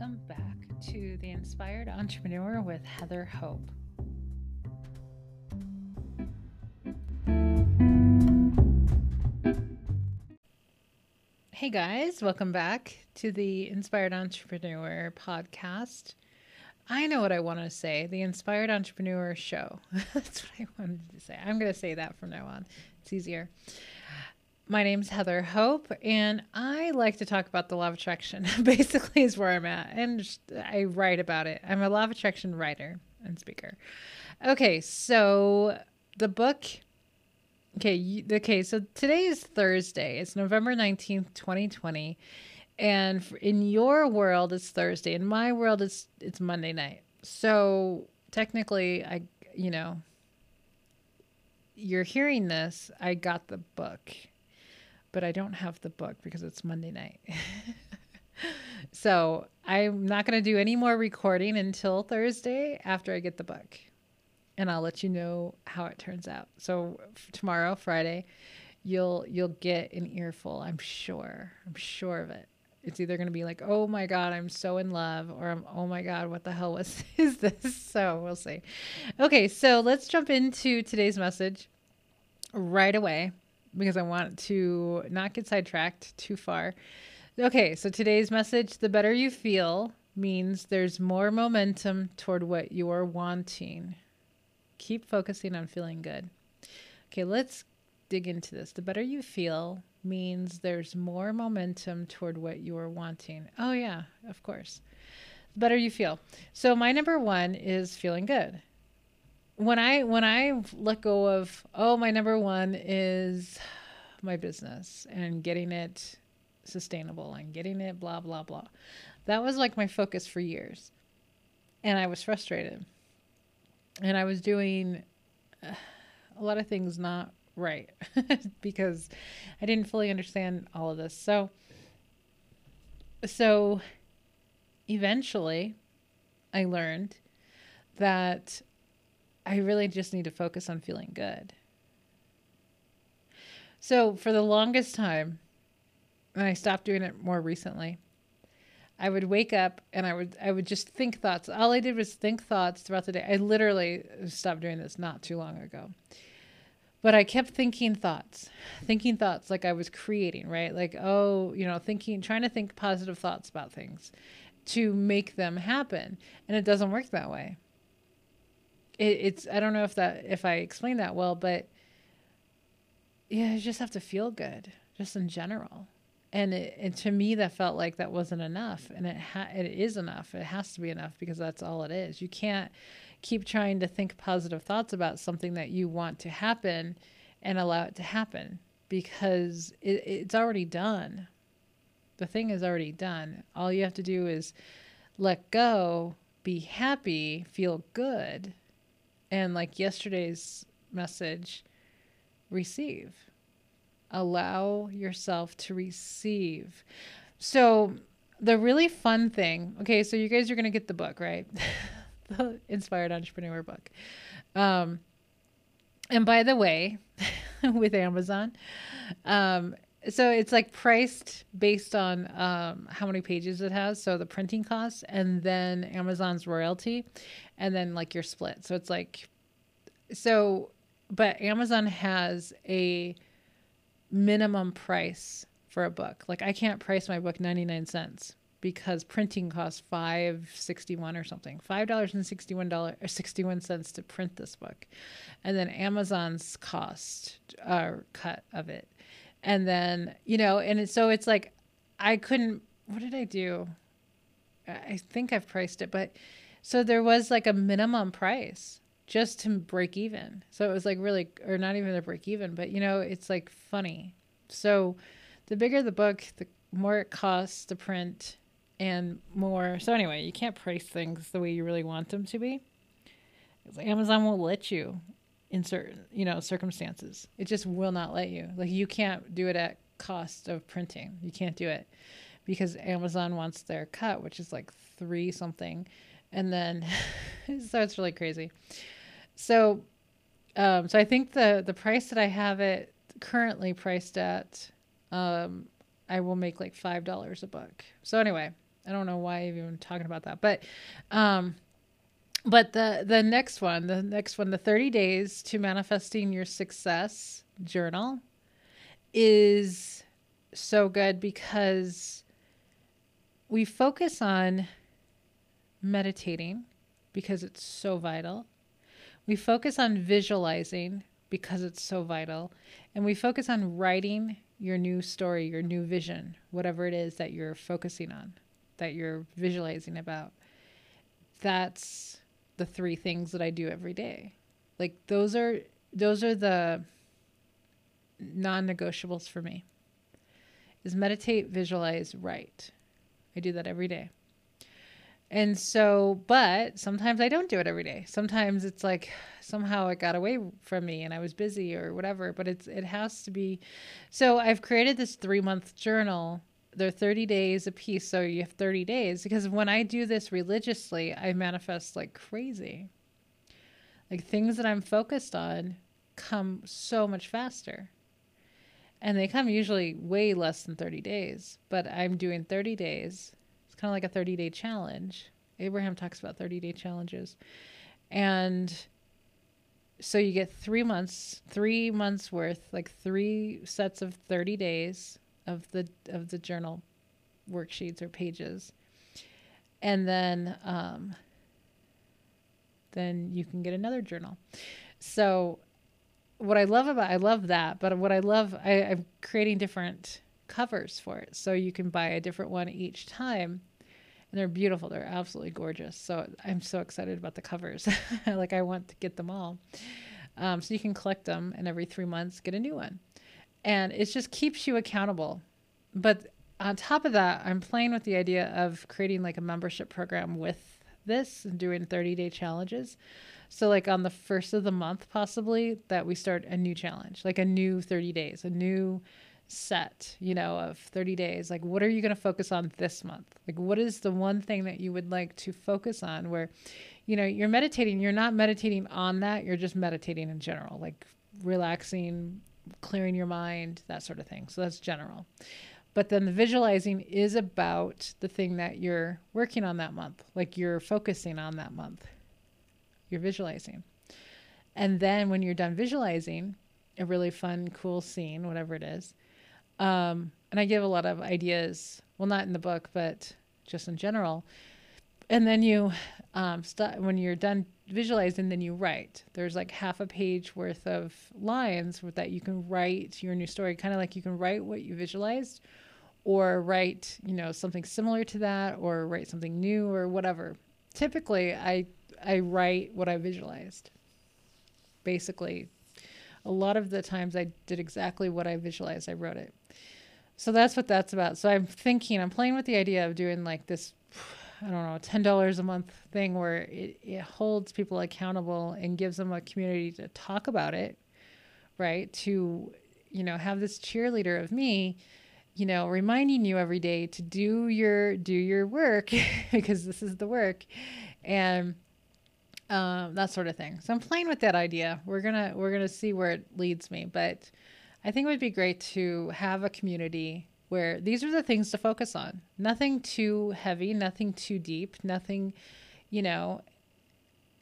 Welcome back to The Inspired Entrepreneur with Heather Hope. Hey guys, welcome back to the Inspired Entrepreneur podcast. I know what I want to say the Inspired Entrepreneur Show. That's what I wanted to say. I'm going to say that from now on, it's easier. My name's Heather Hope, and I like to talk about the law of attraction. Basically, is where I'm at, and I write about it. I'm a law of attraction writer and speaker. Okay, so the book. Okay, okay. So today is Thursday. It's November nineteenth, twenty twenty, and in your world it's Thursday. In my world, it's it's Monday night. So technically, I you know, you're hearing this. I got the book but I don't have the book because it's Monday night. so I'm not going to do any more recording until Thursday after I get the book. And I'll let you know how it turns out. So tomorrow, Friday, you'll you'll get an earful. I'm sure. I'm sure of it. It's either going to be like, "Oh my god, I'm so in love," or "I'm "Oh my god, what the hell was is this?" So we'll see. Okay, so let's jump into today's message right away because I want to not get sidetracked too far. Okay, so today's message the better you feel means there's more momentum toward what you're wanting. Keep focusing on feeling good. Okay, let's dig into this. The better you feel means there's more momentum toward what you're wanting. Oh, yeah, of course. The better you feel. So, my number one is feeling good when I when I let go of oh my number one is my business and getting it sustainable and getting it blah blah blah. That was like my focus for years. And I was frustrated. And I was doing uh, a lot of things not right because I didn't fully understand all of this. So so eventually I learned that I really just need to focus on feeling good. So for the longest time, and I stopped doing it more recently, I would wake up and I would I would just think thoughts. All I did was think thoughts throughout the day. I literally stopped doing this not too long ago. But I kept thinking thoughts, thinking thoughts like I was creating, right? Like, oh, you know, thinking, trying to think positive thoughts about things to make them happen. And it doesn't work that way it, it's I don't know if that if I explained that well, but yeah, you just have to feel good, just in general. And, it, and to me, that felt like that wasn't enough, and it ha- it is enough. It has to be enough because that's all it is. You can't keep trying to think positive thoughts about something that you want to happen, and allow it to happen because it, it's already done. The thing is already done. All you have to do is let go, be happy, feel good, and like yesterday's message, receive. Allow yourself to receive. So, the really fun thing, okay, so you guys are going to get the book, right? the Inspired Entrepreneur book. Um, and by the way, with Amazon, um, so it's like priced based on um, how many pages it has so the printing costs and then amazon's royalty and then like your split. So it's like so but amazon has a minimum price for a book. Like i can't price my book 99 cents because printing costs 561 or something. $5.61 or 61 cents to print this book. And then amazon's cost uh, cut of it and then you know and so it's like i couldn't what did i do? I think i've priced it but so there was like a minimum price just to break even. So it was like really or not even a break even but you know it's like funny. So the bigger the book the more it costs to print and more. So anyway you can't price things the way you really want them to be. Amazon won't let you in certain you know circumstances. It just will not let you. Like you can't do it at cost of printing. You can't do it because amazon wants their cut which is like three something and then so it's really crazy. So um so i think the the price that i have it currently priced at um i will make like five dollars a book. So anyway I don't know why I'm even talking about that, but um, but the the next one, the next one, the 30 days to manifesting your success journal is so good because we focus on meditating because it's so vital. We focus on visualizing because it's so vital. And we focus on writing your new story, your new vision, whatever it is that you're focusing on, that you're visualizing about. That's the three things that I do every day. Like those are those are the non-negotiables for me. Is meditate, visualize, write. I do that every day. And so, but sometimes I don't do it every day. Sometimes it's like somehow it got away from me and I was busy or whatever, but it's it has to be so I've created this 3-month journal. They're 30 days a piece, so you have 30 days because when I do this religiously, I manifest like crazy. Like things that I'm focused on come so much faster. And they come usually way less than 30 days, but I'm doing 30 days It's kind of like a 30 day challenge. Abraham talks about 30 day challenges. And so you get three months, three months worth, like three sets of 30 days of the of the journal worksheets or pages. And then um, then you can get another journal. So what I love about I love that, but what I love I, I'm creating different covers for it. So you can buy a different one each time and they're beautiful. They're absolutely gorgeous. So I'm so excited about the covers. like I want to get them all. Um, so you can collect them, and every three months get a new one, and it just keeps you accountable. But on top of that, I'm playing with the idea of creating like a membership program with this and doing 30 day challenges. So, like on the first of the month, possibly that we start a new challenge, like a new 30 days, a new set, you know, of 30 days. Like, what are you going to focus on this month? Like, what is the one thing that you would like to focus on where, you know, you're meditating, you're not meditating on that, you're just meditating in general, like relaxing, clearing your mind, that sort of thing. So that's general. But then the visualizing is about the thing that you're working on that month, like you're focusing on that month. You're visualizing. And then when you're done visualizing, a really fun, cool scene, whatever it is, um, and I give a lot of ideas, well, not in the book, but just in general. And then you, um, when you're done visualizing, then you write. There's like half a page worth of lines that you can write your new story, kind of like you can write what you visualized or write, you know, something similar to that or write something new or whatever. Typically, I I write what I visualized. Basically, a lot of the times I did exactly what I visualized. I wrote it. So that's what that's about. So I'm thinking, I'm playing with the idea of doing like this, I don't know, $10 a month thing where it, it holds people accountable and gives them a community to talk about it, right? To, you know, have this cheerleader of me, you know, reminding you every day to do your, do your work because this is the work. And, um, that sort of thing. So I'm playing with that idea. We're gonna we're gonna see where it leads me, but I think it would be great to have a community where these are the things to focus on. Nothing too heavy, nothing too deep, nothing, you know,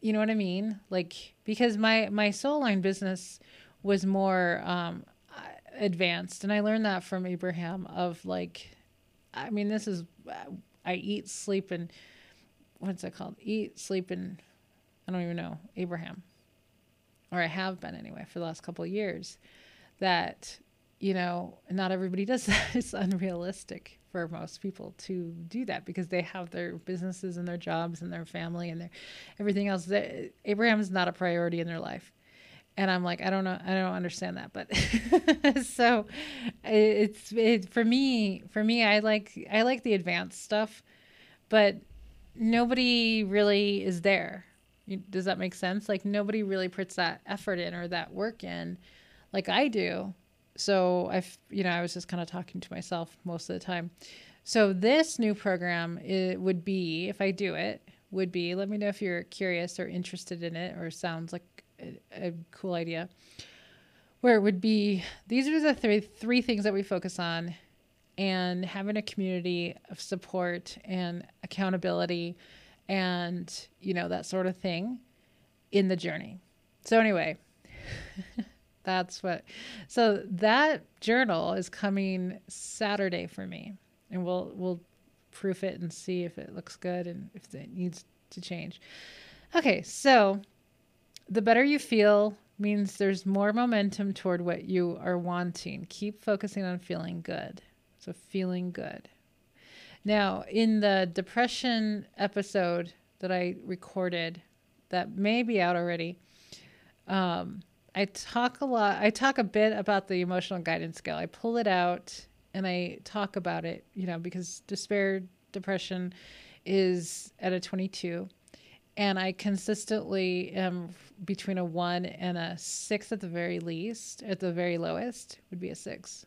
you know what I mean? Like because my my soul line business was more um, advanced, and I learned that from Abraham. Of like, I mean, this is I eat, sleep, and what's it called? Eat, sleep, and I don't even know, Abraham, or I have been anyway for the last couple of years, that, you know, not everybody does that. It's unrealistic for most people to do that because they have their businesses and their jobs and their family and their everything else. Abraham is not a priority in their life. And I'm like, I don't know, I don't understand that, but so it's it for me. For me, I like I like the advanced stuff, but nobody really is there does that make sense? Like nobody really puts that effort in or that work in like I do. So I've, you know, I was just kind of talking to myself most of the time. So this new program it would be, if I do it, would be, let me know if you're curious or interested in it or sounds like a, a cool idea. Where it would be, these are the three, three things that we focus on and having a community of support and accountability and, you know, that sort of thing in the journey. So, anyway, that's what. So, that journal is coming Saturday for me. And we'll, we'll proof it and see if it looks good and if it needs to change. Okay, so the better you feel means there's more momentum toward what you are wanting. Keep focusing on feeling good. So, feeling good. Now, in the depression episode that I recorded, that may be out already, um, I talk a lot, I talk a bit about the emotional guidance scale. I pull it out and I talk about it, you know, because despair, depression is at a 22 and I consistently am between a one and a six at the very least. At the very lowest would be a six,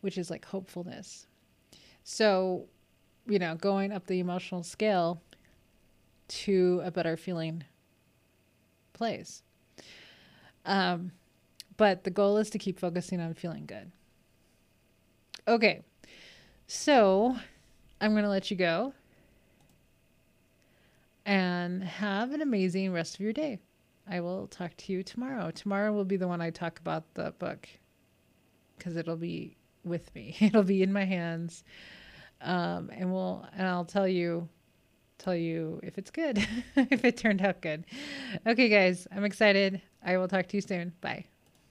which is like hopefulness. So, you know, going up the emotional scale to a better feeling place. Um, but the goal is to keep focusing on feeling good. Okay, so I'm going to let you go and have an amazing rest of your day. I will talk to you tomorrow. Tomorrow will be the one I talk about the book because it'll be with me. It'll be in my hands, um, and we'll and I'll tell you tell you if it's good, if it turned out good. Okay, guys, I'm excited. I will talk to you soon. Bye.